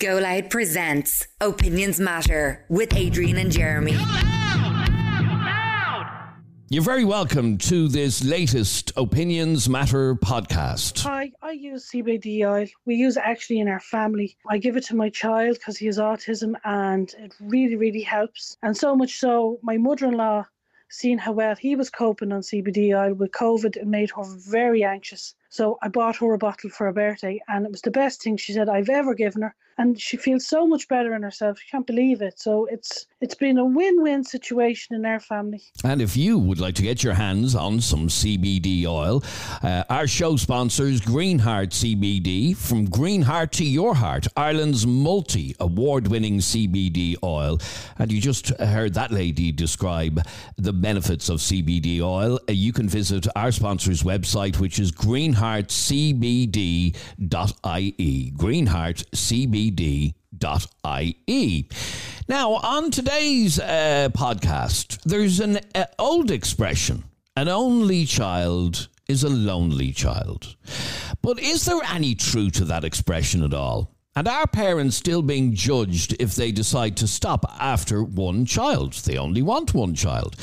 Go Loud presents Opinions Matter with Adrian and Jeremy. You're very welcome to this latest Opinions Matter podcast. Hi, I use CBD oil. We use it actually in our family. I give it to my child because he has autism and it really, really helps. And so much so, my mother in law, seeing how well he was coping on CBD oil with COVID, it made her very anxious. So I bought her a bottle for her birthday and it was the best thing she said I've ever given her and she feels so much better in herself. She can't believe it. So it's it's been a win-win situation in our family. And if you would like to get your hands on some CBD oil, uh, our show sponsors Greenheart CBD from Greenheart to Your Heart, Ireland's multi award-winning CBD oil. And you just heard that lady describe the benefits of CBD oil. Uh, you can visit our sponsors' website, which is. Greenheart CBD cbd.ie. Now, on today's uh, podcast, there's an uh, old expression an only child is a lonely child. But is there any truth to that expression at all? And our parents still being judged if they decide to stop after one child? They only want one child.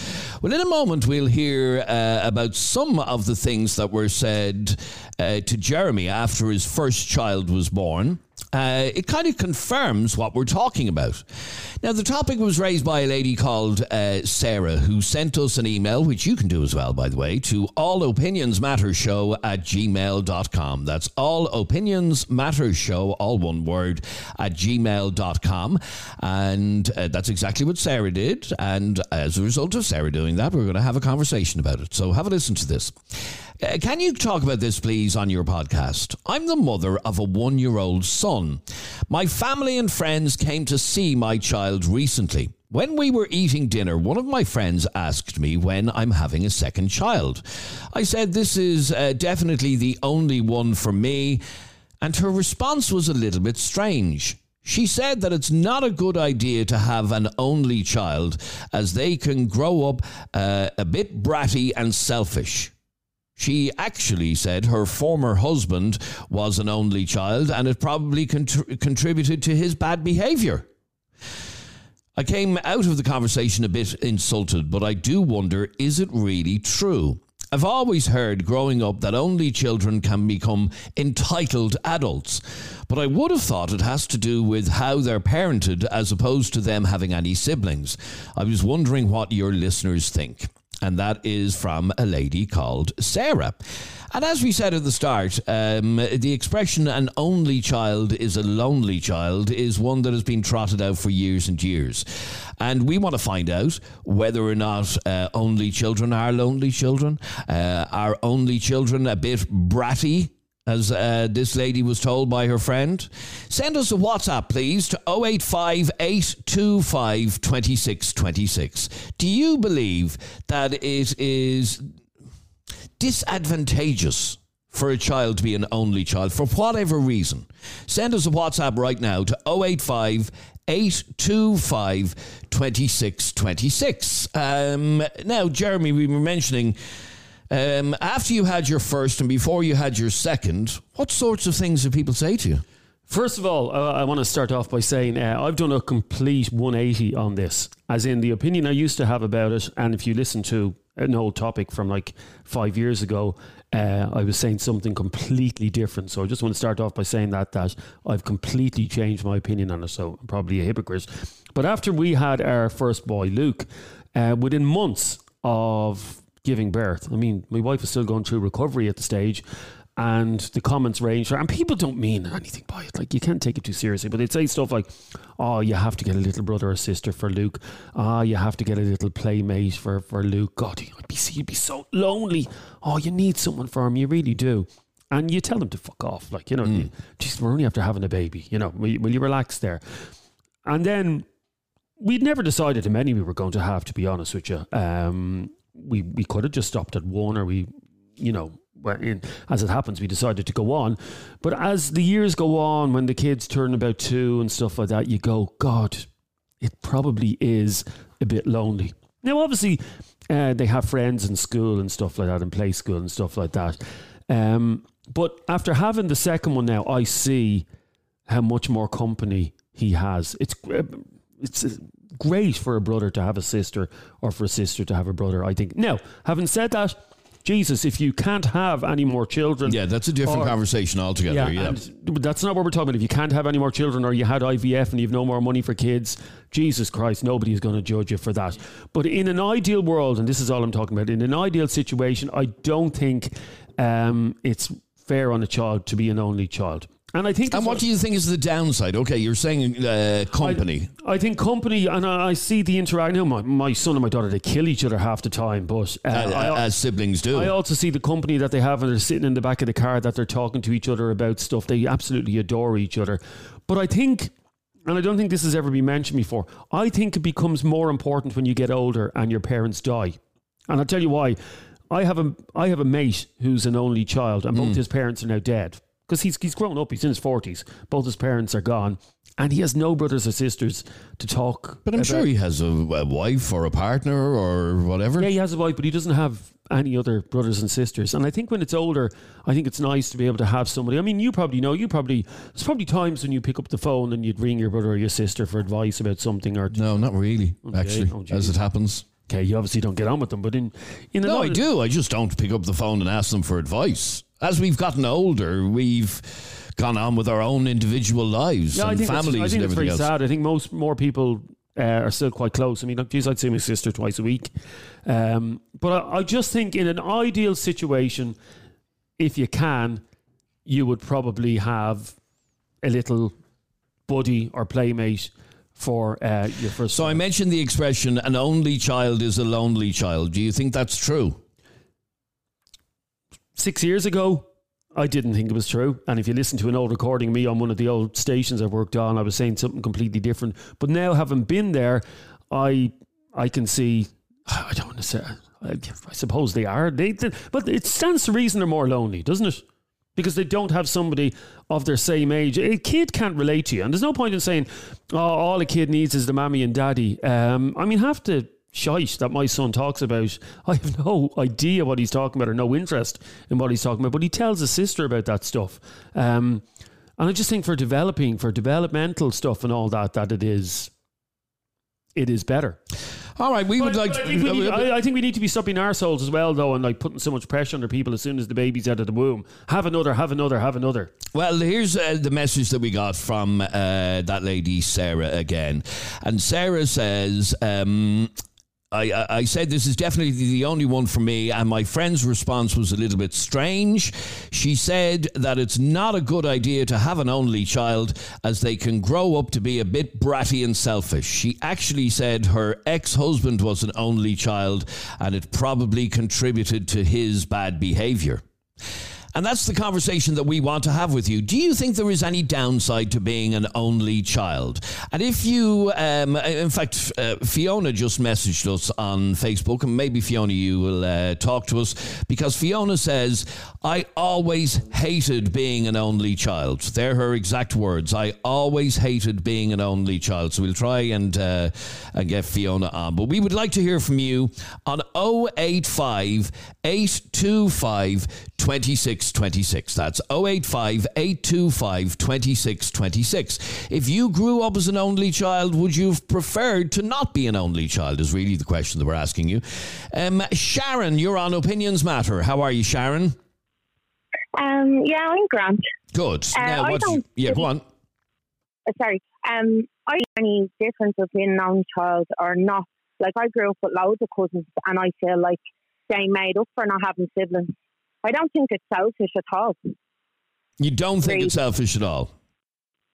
Well, in a moment, we'll hear uh, about some of the things that were said uh, to Jeremy after his first child was born uh, it kind of confirms what we're talking about. Now, the topic was raised by a lady called uh, Sarah, who sent us an email, which you can do as well, by the way, to allopinionsmattershow at gmail.com. That's all opinions matter show, all one word, at gmail.com. And uh, that's exactly what Sarah did. And as a result of Sarah doing that, we're going to have a conversation about it. So have a listen to this. Uh, can you talk about this, please, on your podcast? I'm the mother of a one year old son. My family and friends came to see my child recently. When we were eating dinner, one of my friends asked me when I'm having a second child. I said, This is uh, definitely the only one for me. And her response was a little bit strange. She said that it's not a good idea to have an only child as they can grow up uh, a bit bratty and selfish. She actually said her former husband was an only child and it probably contr- contributed to his bad behaviour. I came out of the conversation a bit insulted, but I do wonder is it really true? I've always heard growing up that only children can become entitled adults, but I would have thought it has to do with how they're parented as opposed to them having any siblings. I was wondering what your listeners think and that is from a lady called Sarah. And as we said at the start, um, the expression an only child is a lonely child is one that has been trotted out for years and years. And we want to find out whether or not uh, only children are lonely children. Uh, are only children a bit bratty as uh, this lady was told by her friend. Send us a WhatsApp, please, to 085 825 2626. Do you believe that it is disadvantageous for a child to be an only child for whatever reason? Send us a WhatsApp right now to 085 825 2626. Um, now, Jeremy, we were mentioning um, after you had your first and before you had your second, what sorts of things do people say to you? First of all, uh, I want to start off by saying uh, I've done a complete 180 on this, as in the opinion I used to have about it. And if you listen to an old topic from like five years ago, uh, I was saying something completely different. So I just want to start off by saying that that I've completely changed my opinion on it. So I'm probably a hypocrite. But after we had our first boy, Luke, uh, within months of giving birth. I mean, my wife is still going through recovery at the stage, and the comments range, and people don't mean anything by it. Like you can't take it too seriously, but they'd say stuff like, "Oh, you have to get a little brother or sister for Luke. Ah, oh, you have to get a little playmate for for Luke. God, he'd be he'd be so lonely. Oh, you need someone for him. You really do." And you tell them to fuck off, like you know, mm. geez, we're only after having a baby. You know, will you, will you relax there? And then we'd never decided how many we were going to have, to be honest with you. Um, we we could have just stopped at one, or we, you know, in, as it happens, we decided to go on. But as the years go on, when the kids turn about two and stuff like that, you go, God, it probably is a bit lonely. Now, obviously, uh, they have friends in school and stuff like that, and play school and stuff like that. Um, but after having the second one now, I see how much more company he has. It's uh, it's great for a brother to have a sister or for a sister to have a brother. I think. Now, having said that, Jesus, if you can't have any more children, Yeah, that's a different Or- conversation altogether. Yeah. and that's not what we're talking about. If you can't have any more children or you had IVF and you have no more money for kids, Jesus Christ, nobody is going to judge you for that. But in an ideal world, and this is all I'm talking about, in an ideal situation, I don't think um, it's fair on a child to be an only child. And I think And what do you think is the downside? Okay, you're saying uh, company. I, I think company, and I, I see the interaction. Know my, my son and my daughter, they kill each other half the time, but uh, uh, I, as siblings do. I also see the company that they have and they're sitting in the back of the car that they're talking to each other about stuff. They absolutely adore each other. But I think, and I don't think this has ever been mentioned before, I think it becomes more important when you get older and your parents die. And I'll tell you why. I have a I have a mate who's an only child, and Hmm. both his parents are now dead because he's he's grown up. He's in his forties. Both his parents are gone, and he has no brothers or sisters to talk. but I'm about. sure he has a, a wife or a partner or whatever. Yeah, he has a wife, but he doesn't have any other brothers and sisters. And I think when it's older, I think it's nice to be able to have somebody. I mean, you probably know, you probably, there's probably times when you pick up the phone and you'd ring your brother or your sister for advice about something or, No, not really, actually, Oh, as it happens. okay, you obviously don't get on with them, but in, in No, I do. I just don't pick up the phone and ask them for advice. As we've gotten older, we've gone on with our own individual lives Yeah, and families I think and it's very else. sad. I think most more people uh, are still quite close. I mean, like, geez, I'd see my sister twice a week. Um, but I, I just think in an ideal situation, if you can, you would probably have a little buddy or playmate for uh, your first. So I mentioned the expression "an only child is a lonely child." Do you think that's true? Six years ago, I didn't think it was true. And if you listen to an old recording of me on one of the old stations I've worked on, I was saying something completely different. But now, having been there, I I can see. I don't want to say. I, I suppose they are. They, they- but it stands to reason they're more lonely, doesn't it? Because they don't have somebody of their same age. A kid can't relate to you, and there's no point in saying, "Oh, all a kid needs is the mammy and daddy." Um, I mean, half the shite that my son talks about, I have no idea what he's talking about or no interest in what he's talking about. But he tells his sister about that stuff, um, and I just think for developing, for developmental stuff and all that, that it is, it is better. All right, we would But- like. but I, think we need, I, I think we need to be stopping ourselves as well, though, and like putting so much pressure on people as soon as the baby's out of the womb. Have another, have another, have another. Well, here's uh, the message that we got from uh, that lady, Sarah, again. And Sarah says, um, I, I said this is definitely the only one for me, and my friend's response was a little bit strange. She said that it's not a good idea to have an only child as they can grow up to be a bit bratty and selfish. She actually said her ex husband was an only child and it probably contributed to his bad behavior. And that's the conversation that we want to have with you. Do you think there is any downside to being an only child? And if you, um, in fact, uh, Fiona just messaged us on Facebook, and maybe Fiona, you will uh, talk to us because Fiona says, I always hated being an only child. They're her exact words. I always hated being an only child. So we'll try and, uh, and get Fiona on. But we would like to hear from you on 085 825 2626. That's 085 825 2626. If you grew up as an only child, would you have preferred to not be an only child? Is really the question that we're asking you. Um, Sharon, you're on Opinions Matter. How are you, Sharon? Um, yeah, I'm Grant. Good. Uh, I what's, yeah, go on. Uh, sorry. Um, I don't any difference between an only child or not. Like I grew up with loads of cousins, and I feel like they made up for not having siblings. I don't think it's selfish at all. You don't think Great. it's selfish at all?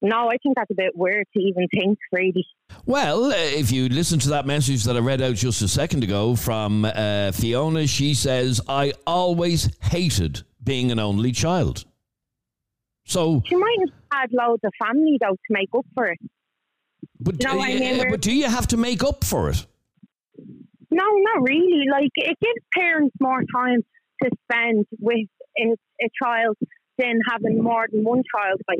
No, I think that's a bit weird to even think, really. Well, uh, if you listen to that message that I read out just a second ago from uh, Fiona, she says, I always hated being an only child. So, She might have had loads of family though to make up for it. but, No, I uh, mean, but do you have to make up for it? No, not really. Like it gives parents more time to spend with a, a child than having more than one child. Like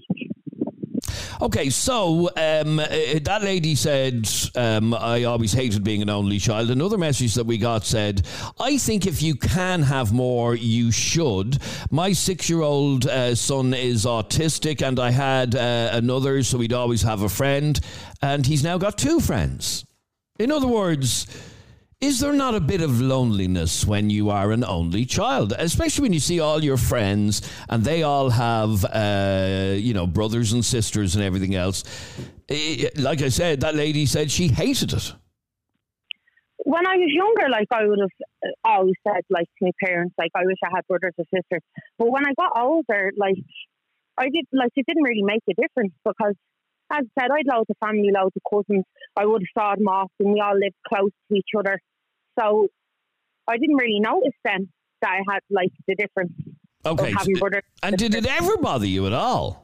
Okay, so um, uh, that lady said, um, I always hated being an only child. Another message that we got said, I think if you can have more, you should. My six year old uh, son is autistic, and I had uh, another, so we'd always have a friend, and he's now got two friends. In other words, is there not a bit of loneliness when you are an only child, especially when you see all your friends and they all have, uh, you know, brothers and sisters and everything else? Eh, Like I said, that lady said she hated it. when I was younger, like I would have uh, always said, like to my parents, like I wish I had brothers or sisters. But when I got older, like I did, like it didn't really make a difference because, as I said, I'd loads of family, loads of cousins. I would have saw them often. We all lived close to each other, so I didn't really notice then that I had like the difference Okay. of having brothers. And did it ever bother you at all?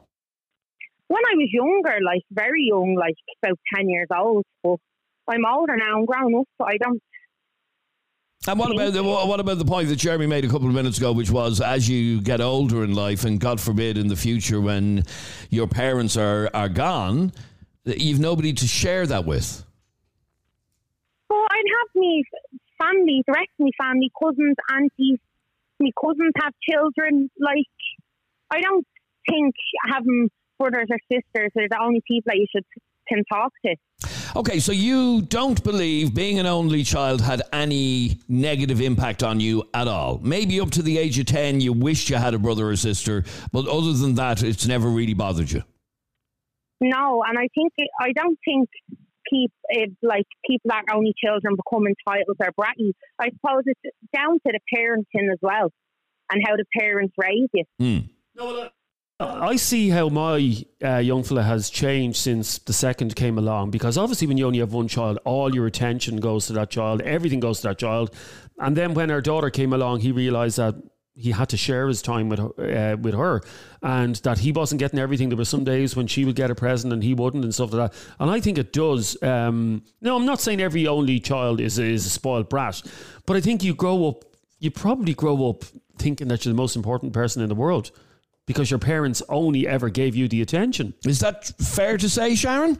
when I was younger, like very young, like about ten years old, but I'm older now. I'm grown up, so I don't. And what about the, what about the point that Jeremy made a couple of minutes ago, which was as you get older in life, and God forbid in the future when your parents are are gone, that you've nobody to share that with. Well, I'd have me family, the rest of my family, cousins, aunties. My cousins have children. Like, I don't think having brothers or sisters are the only people that you should can talk to. Okay, so you don't believe being an only child had any negative impact on you at all. Maybe up to the age of 10, you wished you had a brother or sister, but other than that, it's never really bothered you. No, and I think I don't think keep it like people that only children become entitled or bratty. I suppose it's down to the parenting as well, and how the parents raise you. Hmm. I see how my uh, young fella has changed since the second came along because obviously when you only have one child, all your attention goes to that child, everything goes to that child. And then when our daughter came along, he realised that he had to share his time with her, uh, with her, and that he wasn't getting everything. There were some days when she would get a present and he wouldn't, and stuff like that. And I think it does. Um, no, I'm not saying every only child is is a spoiled brat, but I think you grow up. You probably grow up thinking that you're the most important person in the world because your parents only ever gave you the attention. Is that fair to say, Sharon?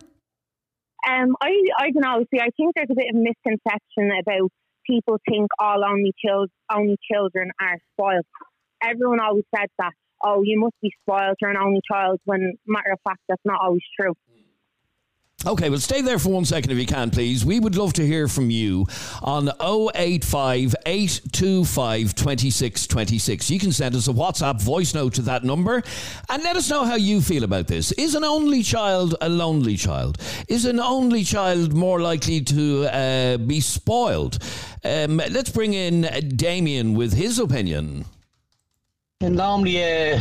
Um, I I don't know. See, I think there's a bit of misconception about people think all only children only children are spoiled. Everyone always said that. Oh, you must be spoiled. You're an only child. When matter of fact, that's not always true. Okay, well, stay there for one second if you can, please. We would love to hear from you on 085 825 2626. You can send us a WhatsApp voice note to that number and let us know how you feel about this. Is an only child a lonely child? Is an only child more likely to uh, be spoiled? Um, let's bring in Damien with his opinion. And normally, uh,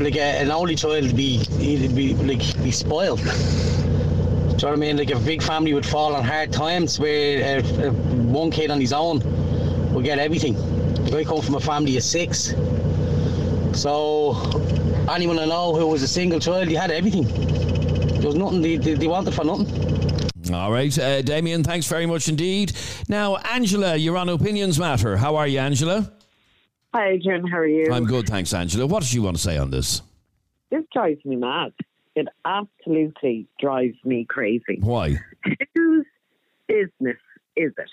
like uh, an only child be, be like be spoiled. Do you know what I mean? Like if a big family would fall on hard times, where uh, uh, one kid on his own will get everything. Like I come from a family of six, so anyone I know who was a single child, you had everything. There was nothing they, they, they wanted for nothing. All right, uh, Damien, thanks very much indeed. Now, Angela, you're on Opinions Matter. How are you, Angela? Hi, Adrian. How are you? I'm good, thanks, Angela. What did you want to say on this? This drives me mad. It absolutely drives me crazy. Why? Whose business is it?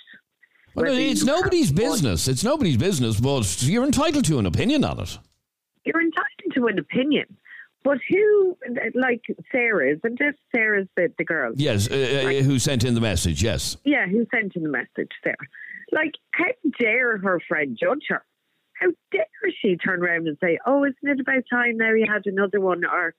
Well, Whether it's you nobody's one- business. It's nobody's business, but you're entitled to an opinion on it. You're entitled to an opinion. But who, like Sarah, isn't it? Sarah's the, the girl. Yes, uh, uh, who sent in the message? Yes. Yeah, who sent in the message, Sarah? Like, how dare her friend judge her? How dare she turn around and say, oh, isn't it about time now he had another one? Or,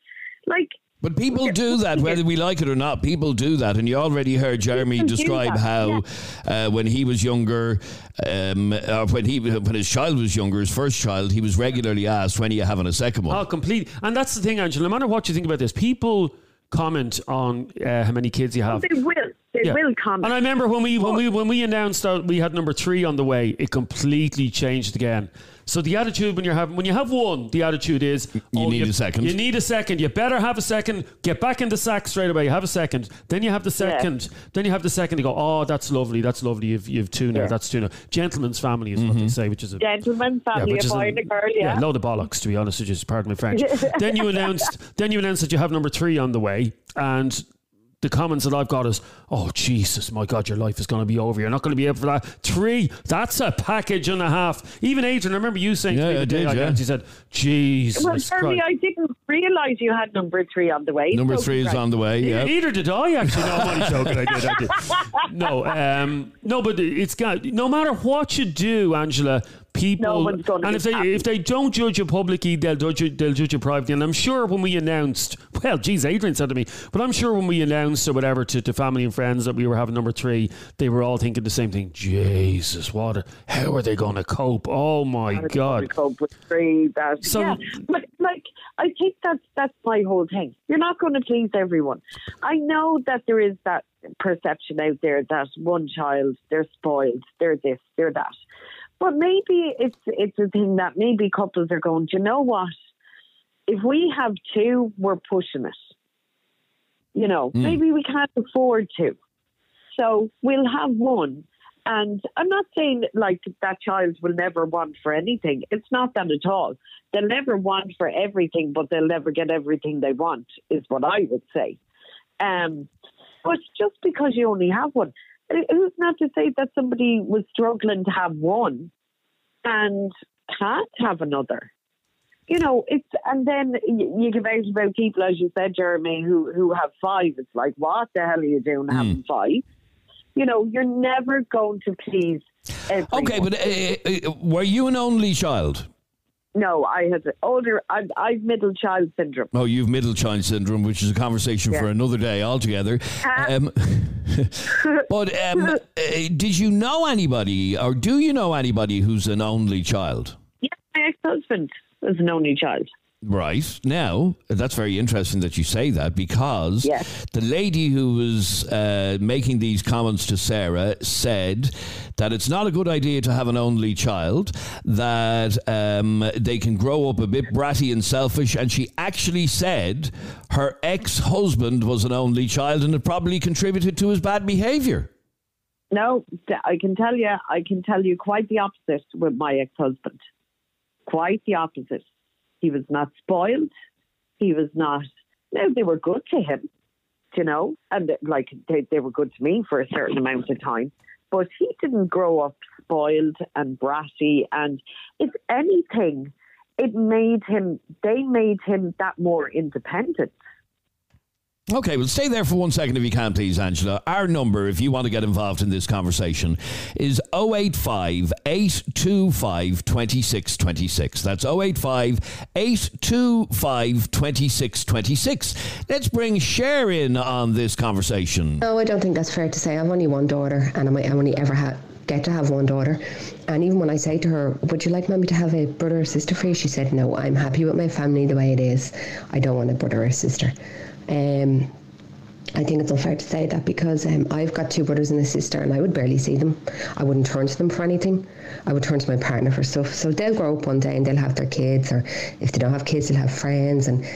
like, But people do that, whether we like it or not. People do that, and you already heard Jeremy describe how, uh, when he was younger, um, or when he when his child was younger, his first child, he was regularly asked, "When are you having a second one?" Oh, complete. And that's the thing, Angela. No matter what you think about this, people comment on uh, how many kids you have. they will. They It Yeah. will come. And I remember when we when we when we announced that we had number three on the way, it completely changed again. So the attitude when you're having when you have one, the attitude is You oh, need a second. You need a second. You better have a second. Get back in the sack straight away. You have a second. Then you have the second. Then you have the second. You go, oh, that's lovely. That's lovely. You've you've two now. Yeah. That's two now. Gentleman's family is what they mm-hmm. say, which is a Gentleman, family, which a is boy and a girl, yeah. load of bollocks, to be honest with you. Pardon my French. then you announced, then you announced that you have number three on the way, and the comments that I've got is, "Oh Jesus, my God, your life is going to be over. You're not going to be able for that three. That's a package and a half." Even Adrian, I remember you saying, Yeah, to me I the day did, I yeah. announced, he said, "Jesus Well, Charlie, Christ." I didn't realise you had number three on the way. Number so three is on the way. Yeah. Neither did I actually. No, I'm only joking. I did. I did. No, um, no, but it's got. No matter what you do, Angela, people. No and if they happy. if they don't judge you publicly, they'll judge you. They'll judge you privately. And I'm sure when we announced, well, geez, Adrian said to me, but I'm sure when we announced or whatever to, to family and friends that we were having number three, they were all thinking the same thing. Jesus, what? a- How are they going to cope? Oh my God. cope with three. That So- yeah, but like I think that's that's my whole thing. You're not going to please everyone. I know that there is that perception out there that one child they're spoiled, they're this, they're that. But maybe it's it's a thing that maybe couples are going. Do you know what? If we have two, we're pushing it. You know, maybe we can't afford to. So we'll have one. And I'm not saying like that child will never want for anything. It's not that at all. They'll never want for everything, but they'll never get everything they want, is what I would say. Um, but just because you only have one, who's not to say that somebody was struggling to have one and can't have another? You know, it's and then you give out about people, as you said, Jeremy, who who have five. It's like, what the hell are you doing having five? You know, you're never going to please everyone. Okay, but uh, uh, were you an only child? No, I had older. I, I've middle child syndrome. Oh, you've middle child syndrome, which is a conversation for another day altogether. Uh, Um, but um, uh, did you know anybody, or do you know anybody who's an only child? Yeah, my ex-husband was an only child. Right. Now, that's very interesting that you say that because Yes. the lady who was uh, making these comments to Sarah said that it's not a good idea to have an only child, that um, they can grow up a bit bratty and selfish. And she actually said her ex husband was an only child and it probably contributed to his bad behavior. No, I can tell you, I can tell you quite the opposite with my ex-husband. Quite the opposite. He was not spoiled. He was not. No, they were good to him, you know, and like they, they were good to me for a certain amount of time. But he didn't grow up spoiled and bratty. And if anything, it made him. They made him that more independent. Okay, well, stay there for one second if you can, please, Angela. Our number, if you want to get involved in this conversation, is 085 825 2626. That's 085 825 2626. Let's bring Cher in on this conversation. No, I don't think that's fair to say. I've only one daughter, and I only ever ha- get to have one daughter. And even when I say to her, "Would you like mommy to have a brother or sister for you?" she said, "No, I'm happy with my family the way it is. I don't want a brother or sister." Um, I think it's unfair to say that because um, I've got two brothers and a sister, and I would barely see them. I wouldn't turn to them for anything. I would turn to my partner for stuff. So they'll grow up one day and they'll have their kids, or if they don't have kids, they'll have friends, and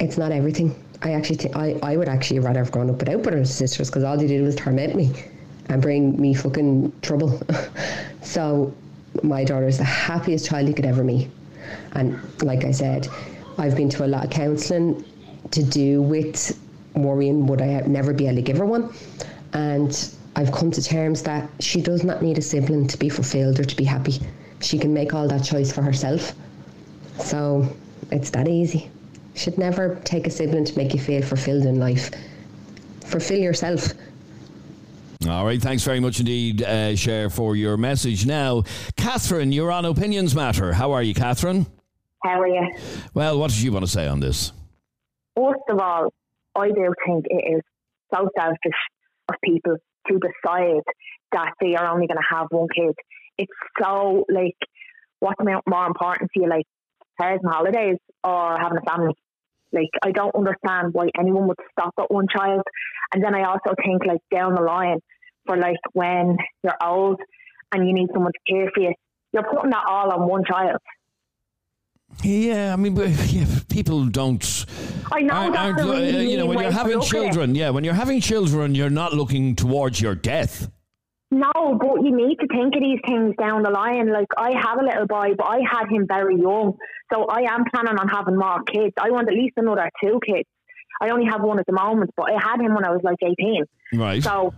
it's not everything. I actually, th- I, I would actually rather have grown up without brothers and sisters because all they did was torment me and bring me fucking trouble. so my daughter is the happiest child you could ever meet. And like I said, I've been to a lot of counselling to do with worrying would I never be able to give her one. And I've come to terms that she does not need a sibling to be fulfilled or to be happy. She can make all that choice for herself. So it's that easy. Should never take a sibling to make you feel fulfilled in life. Fulfill yourself. All right, thanks very much indeed, uh, Cher, for your message. Now, Catherine, you're on Opinions Matter. How are you, Catherine? How are you? Well, what did you want to say on this? First of all, I do think it is so selfish of people to decide that they are only going to have one kid. It's so like, what's more important to you, like cars and holidays or having a family? Like, I don't understand why anyone would stop at one child. And then I also think, like, down the line, for like when you're old and you need someone to care for you, you're putting that all on one child. Yeah, I mean, yeah, people don't. I know aren't- aren't, uh, you know, when you're having look at it. children, yeah, when you're having children, you're not looking towards your death. No, but you need to think of these things down the line. Like I have a little boy, but I had him very young, so I am planning on having more kids. I want at least another two kids. I only have one at the moment, but I had him when I was like eighteen. Right. So,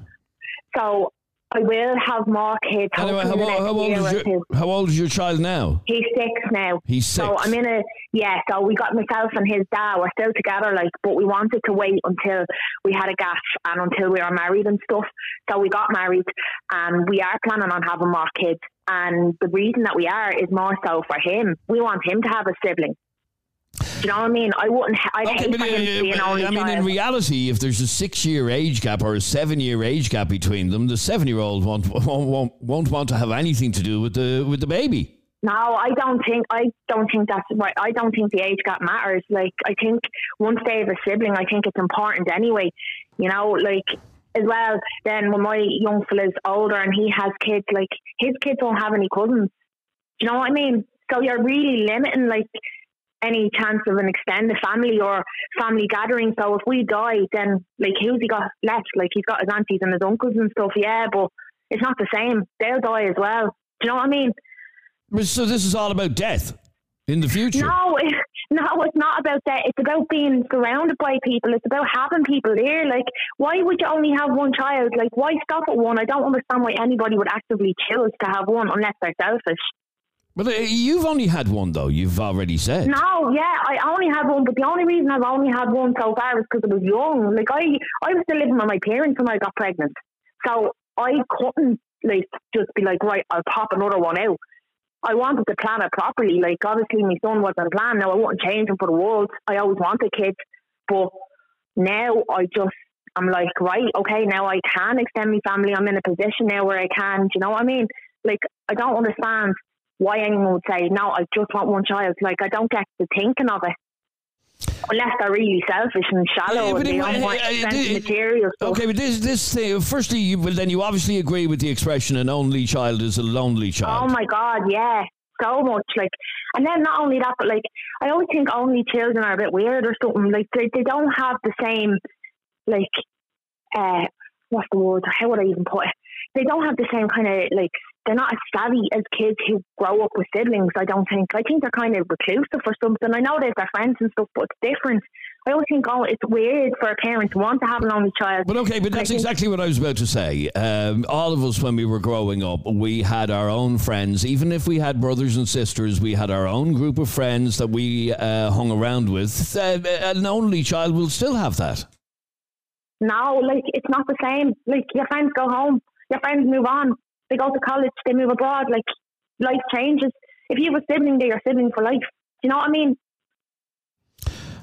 so I will have more kids. Anyway, how, hopefully in the old- how old is your, how old is your child now? He's six now. He's six. So. I'm in a yeah. So we got myself and his dad. We're still together, like, but we wanted to wait until we had a gap and until we were married and stuff. So we got married, and we are planning on having more kids. And the reason that we are is more so for him. We want him to have a sibling. Do you know what I mean? I wouldn't. I'd Okay, hate for him to be an uh, only I mean, in reality, if there's a six-year age gap or a seven-year age gap between them, the seven-year-old won't, won't won't won't want to have anything to do with the with the baby. No, I don't think I don't think that's right. I don't think the age gap matters. Like I think once they have a sibling, I think it's important anyway. You know, like as well. Then when my young fella's older and he has kids, like his kids won't have any cousins. Do you know what I mean? So you're really limiting like any chance of an extended family or family gathering. So if we die, then like who's he got left? Like he's got his aunties and his uncles and stuff. Yeah, but it's not the same. They'll die as well. Do you know what I mean? So this is all about death in the future. No, it, no, it's not about that. It's about being surrounded by people. It's about having people there. Like, why would you only have one child? Like, why stop at one? I don't understand why anybody would actively choose to have one unless they're selfish. But uh, you've only had one, though. You've already said. No, yeah, I only had one, but the only reason I've only had one so far is because I was young. Like, I, I was still living with my parents when I got pregnant, so I couldn't like just be like, right, I'll pop another one out. I wanted to plan it properly. Like, obviously, my son wasn't planned. Now, I wouldn't change him for the world. I always wanted kids, but now I just, I'm like, right, okay, now I can extend my family. I'm in a position now where I can. Do you know what I mean? Like, I don't understand why anyone would say, no, I just want one child. Like, I don't get the thinking of it. Unless they're really selfish and shallow Yeah, and they don't want uh, uh, material stuff. Okay, but this this thing. Firstly, you, well, then you obviously agree with the expression "an only child is a lonely child." Oh my god, yeah, so much. Like, and then not only that, but like, I always think only children are a bit weird or something. Like, they they don't have the same, like, uh, what's the word? How would I even put it? They don't have the same kind of like. They're not as savvy as kids who grow up with siblings. I don't think. I think they're kind of reclusive or something. I know they have their friends and stuff, but it's different. I always think, oh, it's weird for a parent to want to have an only child. But okay, but that's think- exactly what I was about to say. Um, all of us, when we were growing up, we had our own friends. Even if we had brothers and sisters, we had our own group of friends that we uh, hung around with. Uh, an only child will still have that. No, like it's not the same. Like your friends go home, your friends move on. They go to college, they move abroad. Like life changes. If you have a sibling, they're your sibling for life. Do you know what I mean?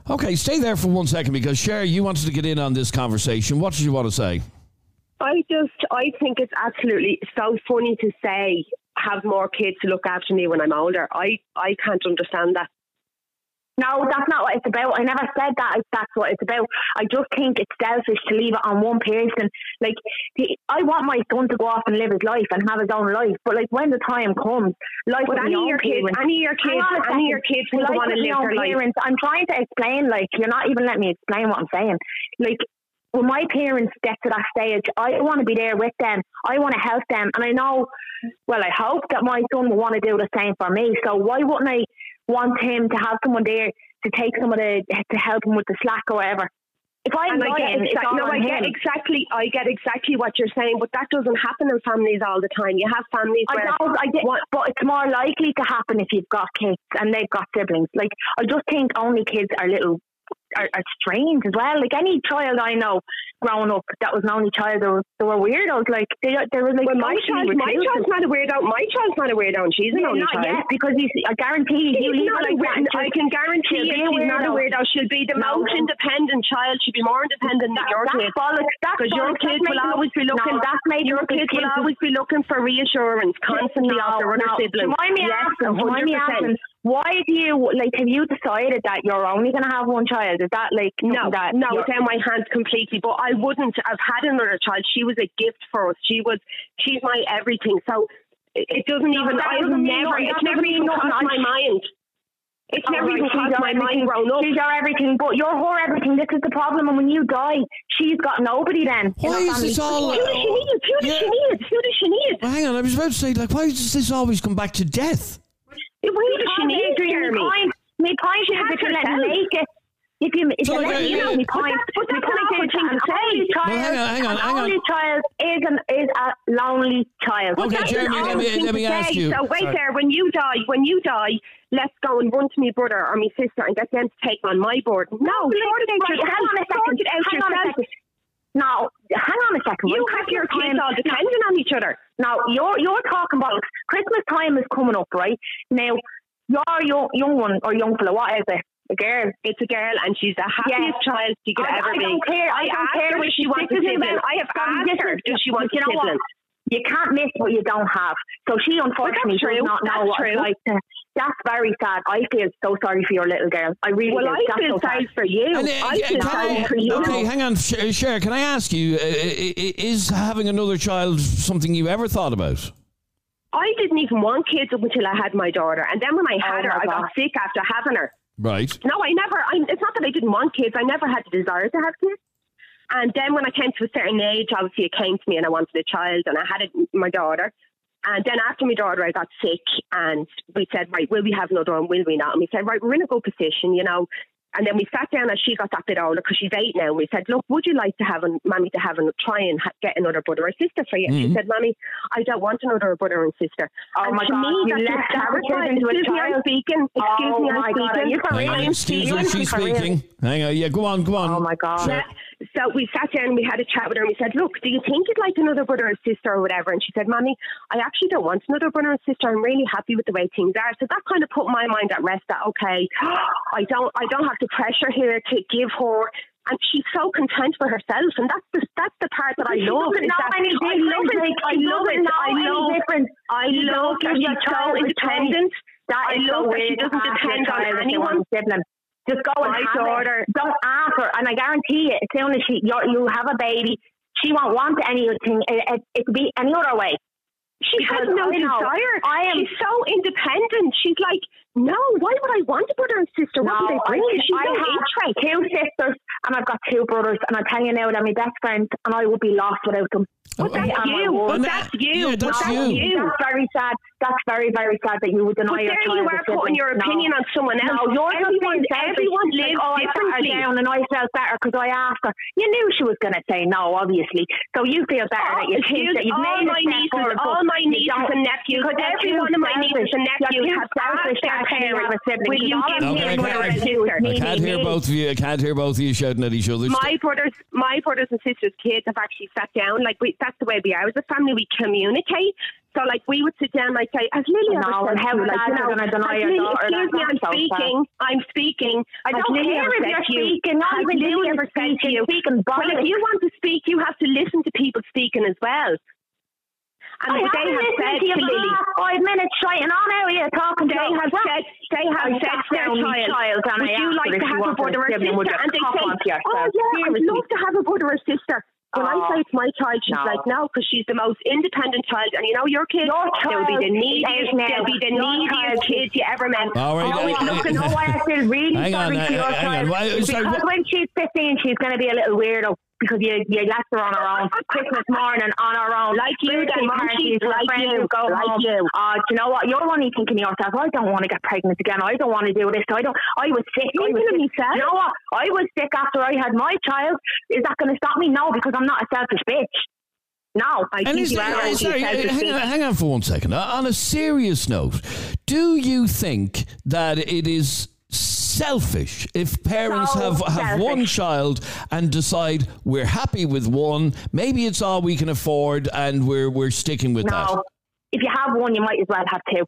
Okay, stay there for one second because Cher, you wanted to get in on this conversation. What did you want to say? I just, I think it's absolutely so funny to say have more kids to look after me when I'm older. I, I can't understand that. No, that's not what it's about. I never said that. That's what it's about. I just think it's selfish to leave it on one person. Like, I want my son to go off and live his life and have his own life. But like, when the time comes, life But with any of your kids, parents- any of your kids, any of your kids will go on and live their life. I'm trying to explain. Like, you're not even letting me explain what I'm saying. Like, when my parents get to that stage, I want to be there with them. I want to help them. And I know, well, I hope that my son will want to do the same for me. So why wouldn't I want him to have someone there to take some of the, to help him with the slack or whatever? If I'm And I get, exactly, no, I get him. exactly, I get exactly what you're saying, but that doesn't happen in families all the time. You have families I where know, I did, but it's more likely to happen if you've got kids and they've got siblings. Like, I just think only kids are little, are, are strange as well. Like, any child I know growing up that was my only child, they were, they were weirdos. Like, they, they were like, Well, my child, my child's not a weirdo. My child's not a weirdo, and she's an Yeah, only not child. yet, because you see, I guarantee you, you She's leave her like that. I can guarantee you she's not a weirdo. She'll be the No. most independent child. She'll be more independent than your that's kids. bollocks. That's Because your kids will always be looking. No, that's making your up kids will always be looking for reassurance constantly No, after other no. siblings. Mind me yes, asking? Mind me asking? why do you like? Have you decided that you're only going to have one child? Is that like No, that no, it's in my hands completely. But I wouldn't have had another child. She was a gift for us. She was, she's my everything. So it, it doesn't No, even. I've doesn't never. It's never doesn't even mean crossed my mind. It's never Alright, even she's crossed my mind everything. grown up. She's our everything, but you're her everything. This is the problem. And when you die, she's got nobody then. Why is family. this all? Who does she need? Who does Yeah. she need? Who does she need? Well, hang on, I was about to say, like, why does this always come back to death? Who does she need, Adrian, Jeremy? My point, my point is if you let me make it. If you, if So, you like, let uh, me uh, know, my but that's- but that's an point awful thing to say. child, Well, hang on, hang on, hang on. only child is an is a lonely child. Okay, That's Jeremy, let me- let me ask you- So wait Sorry. there. When you die, when you die, let's go and run to my brother or my sister and get them to take on my board. No, sort it out Right, yourself. hang on a Sort second. it out Hang on a yourself. second. Now, hang on a second. You When have your Christmas kids time- all depending on each other. Now you're you're talking about Christmas time is coming up, right? Now your young young one or young fella, what is it? A girl. It's a girl, and she's the happiest child she could I, ever I be. don't care. I, I don't care her she wants a this isn't sibling. I have so asked this her, does she want you a know what? sibling? You can't miss what you don't have. So she unfortunately true. does not know That's what true. it's like. To, that's very sad. I feel so sorry for your little girl. I really Well, do. I That's feel so sorry sad. for you. And, uh, I feel sorry I- for you. Okay, hang on, Sh- Cher. Can I ask you, uh, i- i- is having another child something you ever thought about? I didn't even want kids up until I had my daughter, and then when I had Oh, her, I got sick after having her. Right. No, I never. I, it's not that I didn't want kids. I never had the desire to have kids. And then when I came to a certain age, obviously it came to me, and I wanted a child, and I had it, my daughter. And then after my daughter, I got sick, and we said, right, will we have another one? Will we not? And we said, right, we're in a good position, you know. And then we sat down as she got that bit older because she's eight now. And we said, look, would you like to have a mommy to have a try and ha- get another brother or sister for you? And Mhm. She said, mommy, I don't want another brother and sister. Oh and my to God, me, you that's left just characters terrifying. into a Excuse me, I'm speaking. Excuse Oh me, I'm my God, are speaking. you for Hang on, real? excuse You me, she's speaking. Hang on, yeah, go on, go on. Oh my God. Cher. So we sat down and we had a chat with her and we said, Look, do you think you'd like another brother or sister or whatever? And she said, Mommy, I actually don't want another brother and sister. I'm really happy with the way things are. So that kind of put my mind at rest that okay, I don't I don't have to pressure her to give her and she's so content with herself and that's the that's the part that I love. is that I love it. like, I love it. I love difference. I love that she's so independent. That I love that she doesn't ah, depend on child if they anyone. Want a sibling. Just go and My have it. Don't ask her, and I guarantee you, as soon as she you have a baby, she won't want anything. It, it, it could be any other way. She has no I desire. I am- She's so independent. She's like, no, why would I want a brother and sister? What do they I, bring? She's I no have interest. two sisters and I've got two brothers, and I tell you now, they're my best friends, and I would be lost without them. Oh, But that's And my you. word. But that's you. yeah, that's But you. That's very sad. That's very, very sad that you would deny But your there child you are sibling. putting your No. on someone else. No, you're just everyone, being selfish. everyone Like, lives oh, I sat her differently. down and I felt better because I asked her. You knew she was going to say no, obviously. So you feel better Oh, that you think that you've all made a my step nieces, forward, all my nieces and nephews, because every one of my nieces and nephews too have selfish asked to their actually have a sibling. will you give I'm me Okay, a I hearing brother can't- and sister? I can't hear both of you. I can't hear both of you shouting at each other. my brothers, my brothers and sisters' kids have actually sat down. Like we, that's the way we are as a family. We communicate. So like we would sit down. and I'd say, "Has Lily ever No, said and how to you, like, you know, gonna deny your Lily- daughter Excuse me, I'm That's so sad. speaking. I'm speaking. I don't Lily care if you're you? speaking. Not Has even Lily doing ever said to speaking, you? speaking Well, if you want to speak, you have to listen to people speaking as well. And I they haven't listened said to you to Lily, last five minutes straight on out here talking they to have said, they have I said sat to their child, child and would I you like to have a wanted brother or sibling, sister? And they say, oh yeah, I'd love to have a brother or sister. When I Oh. say it's my child, she's No. like, no, because she's the most independent child. And you know, your kids, Your they'll be the neediest, now. they'll be the neediest child kids you ever met. All right, Always uh, looking, uh, oh, I feel really Hang on, sorry uh, for your hang on. child. Why- It's sorry, because what- when she's 15, she's going to be a little weirdo because you, you left her on her own. Christmas morning on her own. Like you Birthday then, Mum, parties, she's her like you, go like home. you. Uh, do you know what? You're only thinking to yourself, I don't want to get pregnant again. I don't want to do this. I don't. I was sick. I was sick. myself. You know what? I was sick after I had my child. Is that going to stop me? No, because I'm not a selfish bitch. No. I And think is you there, are is already there- a selfish hang, on, hang on for one second. Uh, On a serious note, do you think that it is selfish if parents So have, have one child and decide we're happy with one, maybe it's all we can afford and we're, we're sticking with that? No. If you have one, you might as well have two. Do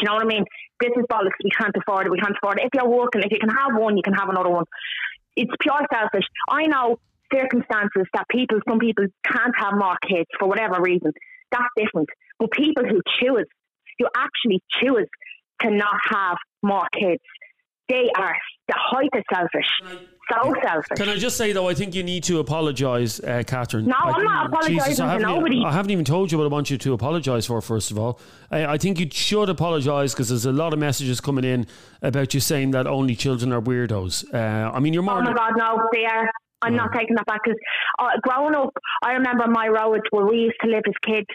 you know what I mean? This is bollocks. We can't afford it. We can't afford it. If you're working, if you can have one, you can have another one. It's pure selfish. I know circumstances that people, some people can't have more kids for whatever reason. That's different. But people who choose, who actually choose to not have more kids. They are the height of selfish. So selfish. Can I just say though, I think you need to apologise, uh, Catherine. No, I I'm not apologising to nobody. I haven't even told you what I want you to apologise for. First of all, I, I think you should apologise because there's a lot of messages coming in about you saying that only children are weirdos. Uh, I mean, you're more. Oh my God, no, they are. I'm not taking that back because uh, growing up, I remember my roads where we used to live as kids.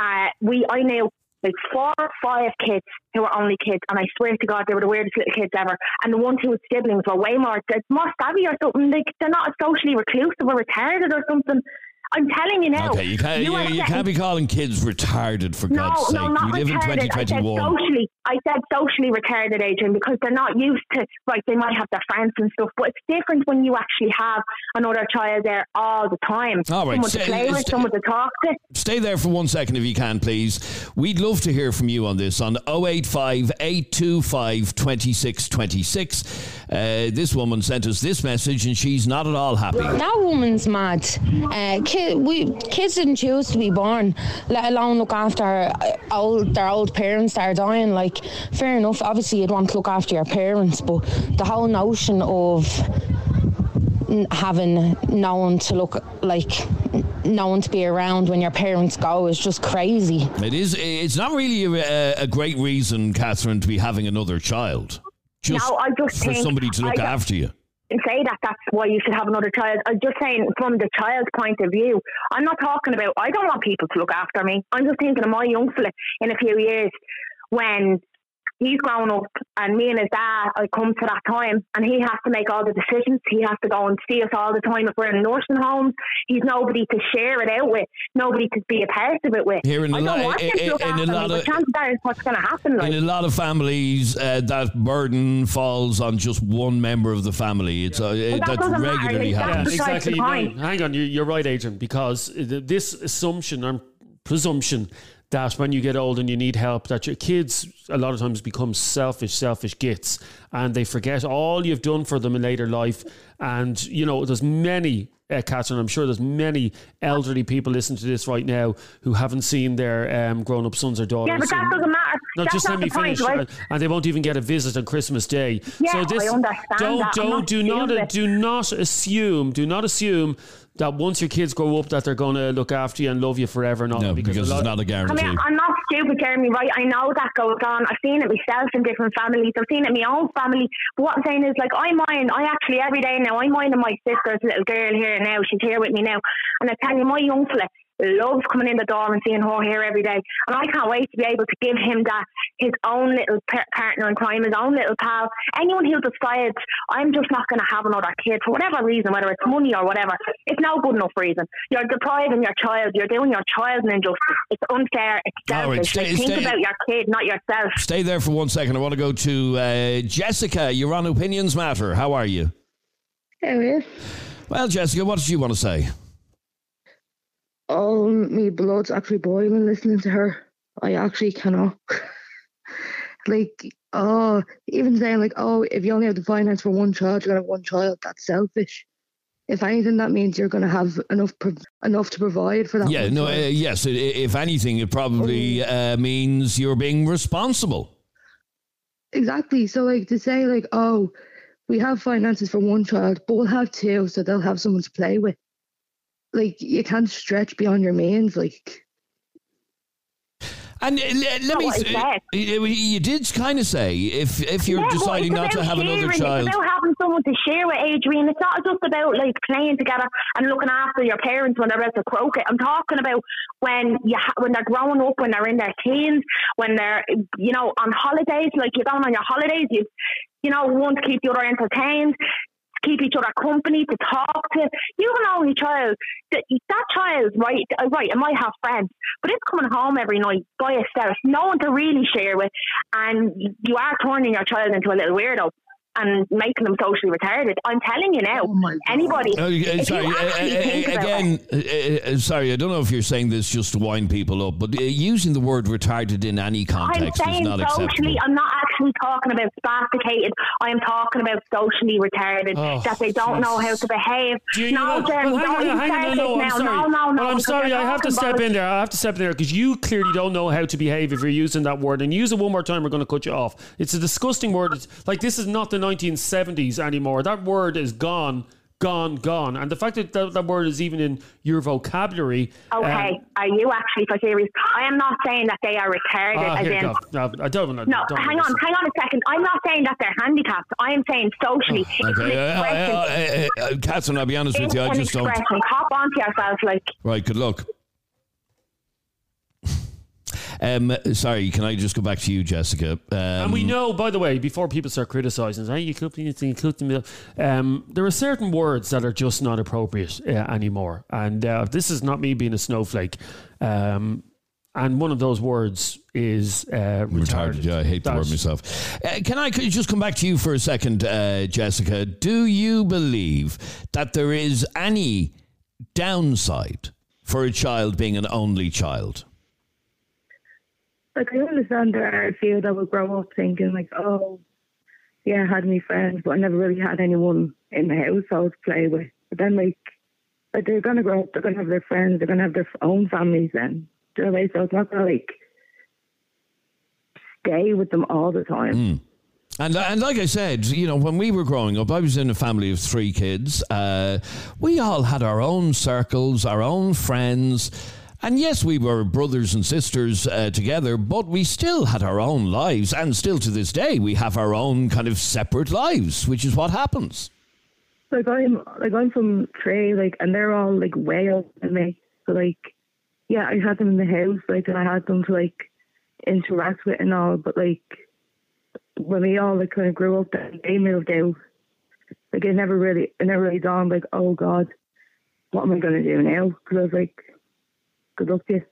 Uh, we, I knew like four or five kids who were only kids, and I swear to God, they were the weirdest little kids ever. And the ones who were siblings were way more, more savvy or something. Like they're not socially reclusive or retarded or something. I'm telling you now. Okay, you can't, you, you getting- can't be calling kids retarded for no, God's sake. no, not we live retarded. in I said 2021. socially. I said socially retarded, Adrian, because they're not used to like they might have their friends and stuff, but it's different when you actually have another child there all the time. All right, someone so to play with, it's- someone to talk to. Stay there for one second if you can, please. We'd love to hear from you on this on 085 825 2626. Uh, this woman sent us this message and she's not at all happy. That woman's mad. Uh, kid, we kids didn't choose to be born, let alone look after uh, old their old parents that are dying. Like, fair enough. Obviously, you'd want to look after your parents, but the whole notion of having no one to look like no one to be around when your parents go is just crazy. It is. It's not really a, a great reason, Catherine, to be having another child. Just No, I just for think- somebody to look I- after you. And say that that's why you should have another child. I'm just saying from the child's point of view. I'm not talking about. I don't want people to look after me. I'm just thinking of my young fella in a few years when he's grown up and me and his dad I come to that time and he has to make all the decisions. He has to go and see us all the time if we're in nursing homes. He's nobody to share it out with, nobody to be a part of it with. Here in I a don't want him to in- look in a lot me, of- but chances are what's going to happen. Like. In a lot of families, uh, that burden falls on just one member of the family. It's uh, that that doesn't matter, regularly like, happens. besides exactly. No, hang on, you, you're right, Adrian, because this assumption and presumption that when you get old and you need help, that your kids a lot of times become selfish, selfish gits, and they forget all you've done for them in later life. And you know, there's many. Uh, Catherine, I'm sure there's many elderly people listening to this right now who haven't seen their um, grown-up sons or daughters. Yeah, but that doesn't matter. No, That's just not let me the point, finish, right? and, and they won't even get a visit on Christmas Day. Yeah, so this, I understand don't, that. I'm don't, not do not, uh, stupid. do not assume, do not assume that once your kids grow up that they're going to look after you and love you forever and all No, that, because it's not a guarantee. mean, I'm not stupid, Jeremy, right? I know that goes on. I've seen it myself in different families. I've seen it in my own family. But what I'm saying is, like, I mind, I actually, every day now, I mind my sister's little girl here now. She's here with me now. And I tell you, my young fella loves coming in the door and seeing her here every day. And I can't wait to be able to give him that, his own little par- partner in crime, his own little pal. Anyone who decides, I'm just not going to have another kid for whatever reason, whether it's money or whatever, it's no good enough reason. You're depriving your child. You're doing your child an injustice. It's unfair. It's All right, selfish. stay- like, think stay- about your kid, not yourself. Stay there for one second. I want to go to uh, Jessica. You're on Opinions Matter. How are you? How are? Well, Jessica, what did you want to say? Oh, me blood's actually boiling listening to her. I actually cannot. like, oh, even saying like, oh, if you only have the finance for one child, you're gonna have one child. That's selfish. If anything, that means you're gonna have enough enough to provide for that. Yeah, no, uh, yes. If anything, it probably uh, means you're being responsible. Exactly. So like to say like, oh, we have finances for one child, but we'll have two, so they'll have someone to play with. Like you can't stretch beyond your means. Like And let, let me. what I th- said. you you did kind of say if if you're Yeah, deciding not to about have another child. It's about having someone to share with, Adrian. It's not just about like playing together and looking after your parents when they're about to croquet. I'm talking about when you ha- when they're growing up, when they're in their teens, when they're you know on holidays. Like you're going on your holidays, you you know one to keep the other entertained. Keep each other company to talk to. You have an only child. That, that child, right? uh, Right, it might have friends, but it's coming home every night by itself. No one to really share with, and you are turning your child into a little weirdo and making them socially retarded. I'm telling you now. anybody, Oh, uh, sorry, uh, uh, think it, again, uh, sorry, I don't know if you're saying this just to wind people up, but uh, using the word retarded in any I'm context is not socially. acceptable. I'm not actually actually talking about spasticated. I am talking about socially retarded. Oh, that they don't know how to behave. Do you no, know, Jeremy, well, hang on, hang on, start no, I'm sorry. No, no, no. Well, I'm sorry, I have to step in there. I have to step in there because you clearly don't know how to behave if you're using that word. And use it one more time, we're going to cut you off. It's a disgusting word. It's, like, this is not the 1970s anymore. That word is gone, gone, gone. And the fact that that, that word is even in your vocabulary. um, Okay, are you actually for serious? I am not saying that they are retarded, ah, as in. no, no, I don't know. No, hang on, hang on a second. I'm not saying that they're handicapped. I am saying socially. it's Okay, uh, uh, uh, uh, uh, Catherine, I'll be honest with you, I just don't. expression. Cop onto yourself, like. Right, good luck. Um, sorry, can I just go back to you, Jessica? Um, and we know, by the way, before people start criticising, hey, you could you could um, there are certain words that are just not appropriate uh, anymore. And uh, this is not me being a snowflake. Um, and one of those words is uh, retarded. retarded. Yeah, I hate the word myself. Uh, can I could just come back to you for a second, uh, Jessica? Do you believe that there is any downside for a child being an only child? Like I understand there are a few that will grow up thinking like, oh, yeah, I had my friends, but I never really had anyone in the house I to play with. But then like, like they're gonna grow up, they're gonna have their friends, they're gonna have their own families then. Do you know what I mean? So it's not gonna like stay with them all the time. And, and like I said, you know, when we were growing up, I was in a family of three kids. Uh, we all had our own circles, our own friends. And yes, we were brothers and sisters uh, together, but we still had our own lives. And still to this day, we have our own kind of separate lives, which is what happens. Like I'm like I'm from Trey, like and they're all like way older than me. So like yeah, I had them in the house, like and I had them to like interact with and all, but like when we all like kind of grew up then they moved out. Like it never really it never really dawned like, oh God, what am I gonna do now? Because I was like, good luck to you.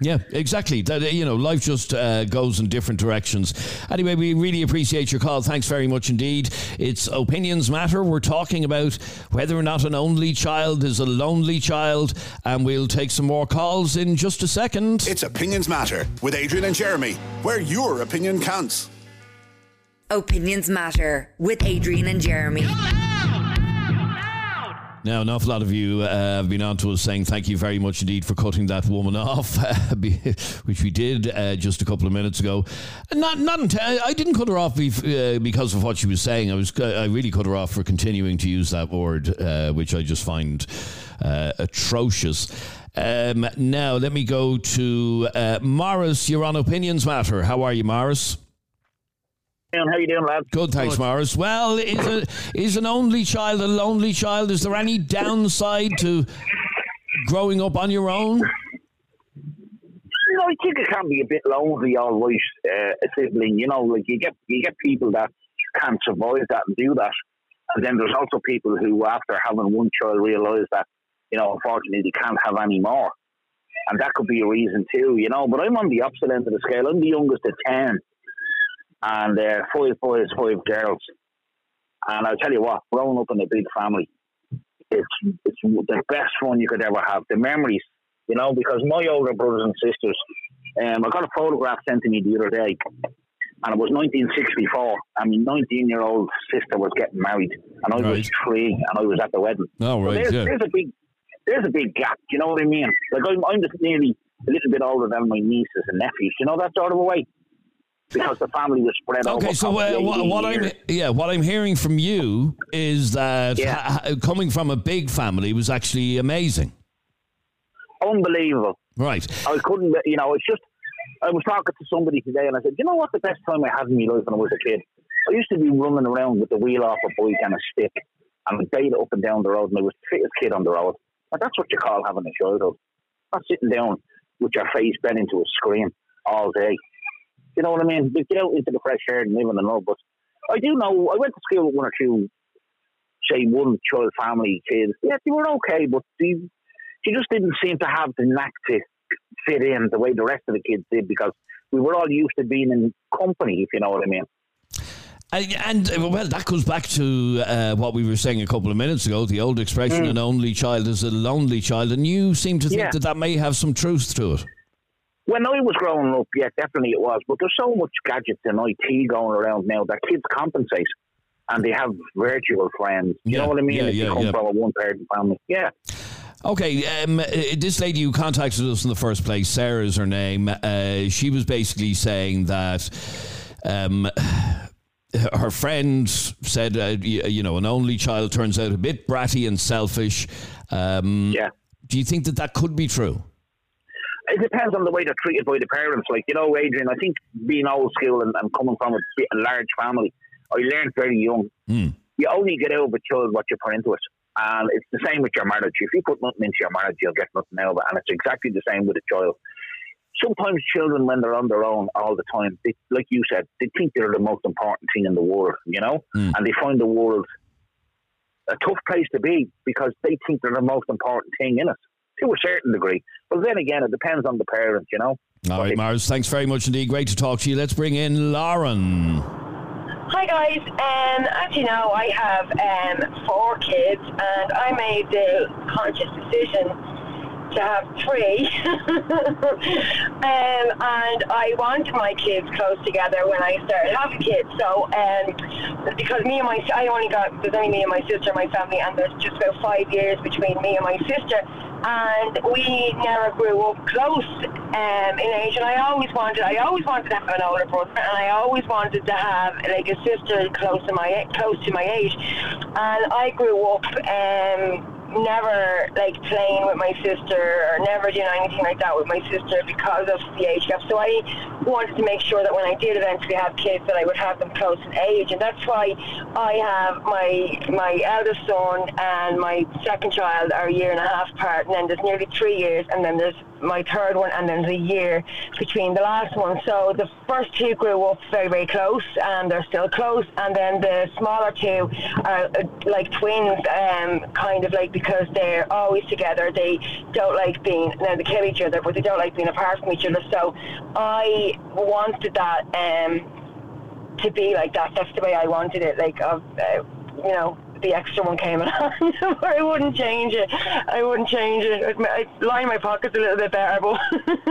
Yeah, exactly. That you know, life just uh, goes in different directions. Anyway, we really appreciate your call. Thanks very much indeed. It's opinions matter. We're talking about whether or not an only child is a lonely child, and we'll take some more calls in just a second. It's Opinions Matter with Adrian and Jeremy, where your opinion counts. Opinions Matter with Adrian and Jeremy. Now, an awful lot of you uh, have been on to us saying thank you very much indeed for cutting that woman off, which we did uh, just a couple of minutes ago. Not, not I didn't cut her off bef- uh, because of what she was saying. I was, I really cut her off for continuing to use that word, uh, which I just find uh, atrocious. Um, now, let me go to uh, Morris. You're on Opinions Matter. How are you, Morris? How you doing, lads? Good, thanks, Morris. Well, is a, is an only child a lonely child? Is there any downside to growing up on your own? You know, I think it can be a bit lonely, all right, uh, a sibling. You know, like you get you get people that can't survive that and do that, and then there's also people who, after having one child, realise that you know, unfortunately, they can't have any more, and that could be a reason too. You know, but I'm on the opposite end of the scale. I'm the youngest of ten, and uh, five boys, five girls, and I'll tell you what, growing up in a big family, it's it's the best fun you could ever have. The memories, you know, because my older brothers and sisters, um, I got a photograph sent to me the other day, and it was 1964, and my 19 year old sister was getting married, and I was three, and I was at the wedding. Oh, So right, there's, yeah. there's a big there's a big gap. You know what I mean? Like I'm, I'm just nearly a little bit older than my nieces and nephews. You know that sort of a way. Because the family was spread over. Okay, so uh, what, what I'm yeah, what I'm hearing from you is that Yeah. ha- coming from a big family was actually amazing. unbelievable. Right. I couldn't, you know, it's just, I was talking to somebody today and I said, you know what the best time I had in my life when I was a kid? I used to be running around with the wheel off a bike and a stick and I'd it up and down the road and I was the fittest kid on the road. And that's what you call having a childhood. Not sitting down with your face bent into a screen all day. You know what I mean? But get out into the fresh air and live in the love. But I do know, I went to school with one or two, say, one child family kids. Yeah, they were okay, but they, she just didn't seem to have the knack to fit in the way the rest of the kids did because we were all used to being in company, if you know what I mean. And, and well, that goes back to uh, what we were saying a couple of minutes ago. The old expression, Mm. "an only child is a lonely child," and you seem to think Yeah. that that may have some truth to it. When I was growing up, yeah, definitely it was. But there's so much gadgets and IT going around now that kids compensate and they have virtual friends. You know what I mean? yeah, if yeah, you come yeah. from a one parent family. Yeah. Okay, um, uh, this lady who contacted us in the first place, Sarah is her name. Uh, she was basically saying that um, her friend said, uh, you, you know, an only child turns out a bit bratty and selfish. Um, yeah. Do you think that that could be true? It depends on the way they're treated by the parents. Like, you know, Adrian, I think being old school and, and coming from a, a large family, I learned very young. Hmm. You only get out of a child what you put into it. And it's the same with your marriage. If you put nothing into your marriage, you'll get nothing out of it. And it's exactly the same with a child. Sometimes children, when they're on their own all the time, they, like you said, they think they're the most important thing in the world, you know? And they find the world a tough place to be because they think they're the most important thing in it to a certain degree. But then again, it depends on the parents, you know? All right, Morris, thanks very much indeed. Great to talk to you. Let's bring in Lauren. Hi guys, um, as you know, I have um, four kids, and I made the conscious decision to have three. um, and I wanted my kids close together when I started having kids. So, um, because me and my, I only got there's only me and my sister, in my family, and there's just about five years between me and my sister. And we never grew up close um, in age, and I always wanted, I always wanted to have an older brother, and I always wanted to have like a sister close to my close to my age. And I grew up um, never like playing with my sister or never doing anything like that with my sister because of the age gap. So I wanted to make sure that when I did eventually have kids that I would have them close in age and that's why I have my my eldest son and my second child are a year and a half apart and then there's nearly three years and then there's my third one and then there's a year between the last one. So the first two grew up very, very close and they're still close and then the smaller two are uh, like twins um, kind of like because they're always together. They don't like being, now they kill each other, but they don't like being apart from each other. So I wanted that um, to be like that. That's the way I wanted it. Like, of, uh, you know, the extra one came along, I wouldn't change it. I wouldn't change it. I'd, I'd line my pockets a little bit better, but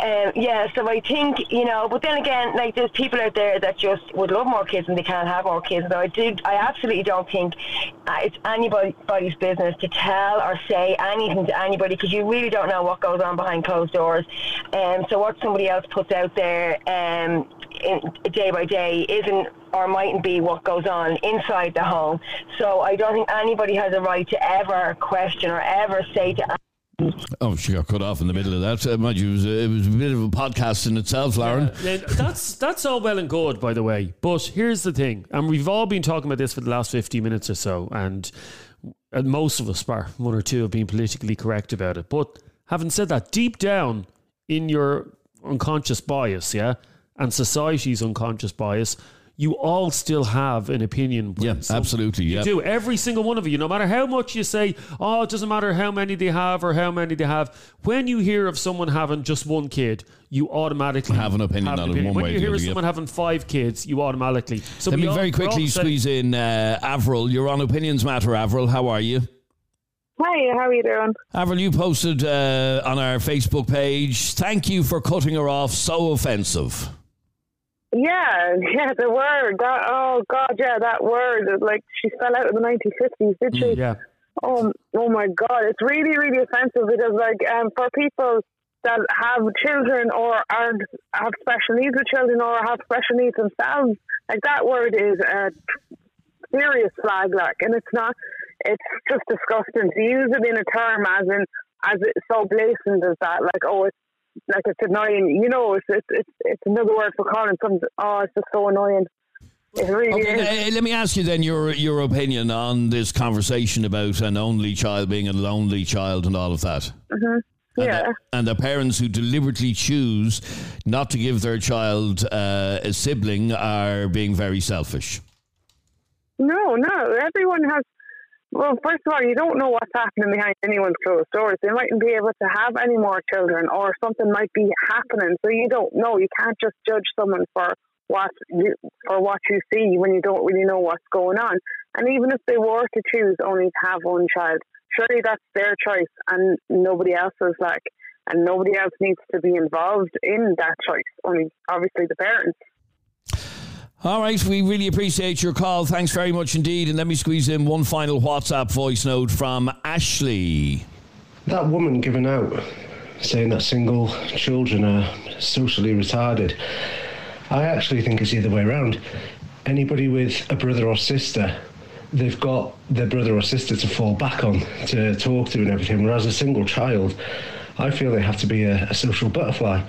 um, yeah. So I think you know. But then again, like there's people out there that just would love more kids and they can't have more kids. So I did. I absolutely don't think uh, it's anybody's business to tell or say anything to anybody because you really don't know what goes on behind closed doors. Um, so what somebody else puts out there um, in, day by day isn't or mightn't be what goes on inside the home. So I don't think anybody has a right to ever question or ever say to Oh, she got cut off in the middle of that. Uh, mind you, it was, a, it was a bit of a podcast in itself, Lauren. Yeah, that's that's all well and good, by the way. But here's the thing, and we've all been talking about this for the last 50 minutes or so, and, and most of us, bar one or two, have been politically correct about it. But having said that, deep down in your unconscious bias, yeah, and society's unconscious bias, you all still have an opinion. Yeah, absolutely. You yeah. do. Every single one of you, no matter how much you say, oh, it doesn't matter how many they have or how many they have. When you hear of someone having just one kid, you automatically Have an opinion on it one When way you hear of yeah. someone having five kids, you automatically. So Let we me all- very quickly saying- squeeze in uh, Avril. You're on Opinions Matter, Avril. How are you? Hi, how are you doing? Avril, you posted uh, on our Facebook page, thank you for cutting her off. So offensive. Yeah, yeah, the word. That oh god, yeah, that word. Like she fell out of the 1950s, did she? Yeah. Oh, oh my god, it's really, really offensive because like um, for people that have children or are have special needs with children or have special needs themselves, like that word is a serious flag, like, and it's not. It's just disgusting to use it in a term as in as it's so blatant as that. Like, oh, it's like it's annoying. You know, it's it's it's, it's another word for calling something. Oh, it's just so annoying. It really Okay, is. uh, let me ask you then your your opinion on this conversation about an only child being a lonely child and all of that. hmm And Yeah. the, and the parents who deliberately choose not to give their child uh, a sibling are being very selfish. No, no. Everyone has. Well, first of all, you don't know what's happening behind anyone's closed doors. They mightn't be able to have any more children, or something might be happening. So you don't know. You can't just judge someone for what you for what you see when you don't really know what's going on. And even if they were to choose only to have one child, surely that's their choice and nobody else's. Like, and nobody else needs to be involved in that choice. Only obviously the parents. All right, we really appreciate your call. Thanks very much indeed. And let me squeeze in one final WhatsApp voice note from Ashley. That woman giving out, saying that single children are socially retarded, I actually think it's the other way around. Anybody with a brother or sister, they've got their brother or sister to fall back on, to talk to, and everything. Whereas a single child, I feel they have to be a, a social butterfly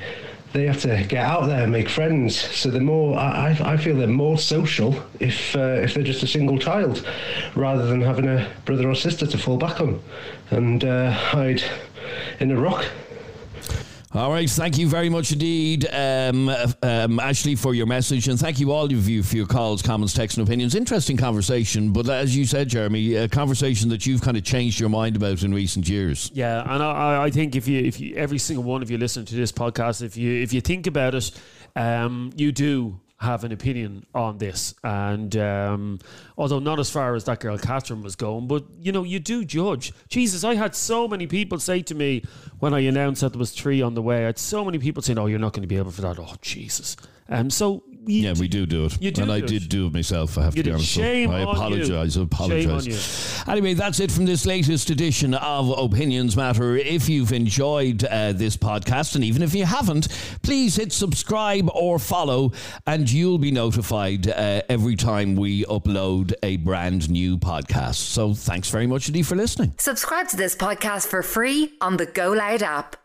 they have to get out there and make friends. So they're more. I, I feel they're more social if uh, if they're just a single child, rather than having a brother or sister to fall back on and uh, hide in a rock. All right, thank you very much indeed, um, um, Ashley, for your message, and thank you all of you for your calls, comments, texts, and opinions. Interesting conversation, but as you said, Jeremy, a conversation that you've kind of changed your mind about in recent years. Yeah, and I, I think if you, if you, every single one of you listening to this podcast, if you, if you think about it, um, you do have an opinion on this. And um, although not as far as that girl Catherine was going, but you know, you do judge. Jesus, I had so many people say to me when I announced that there was three on the way, I had so many people saying, Oh, you're not going to be able for that. Oh, Jesus. Um, so yeah, we do do it. You do and I do did do it myself, I have You to be honest. Shame I on apologise. you. I apologise. Shame Anyway, that's it from this latest edition of Opinions Matter. If you've enjoyed uh, this podcast, and even if you haven't, please hit subscribe or follow, and you'll be notified uh, every time we upload a brand new podcast. So thanks very much indeed for listening. Subscribe to this podcast for free on the Go Loud app.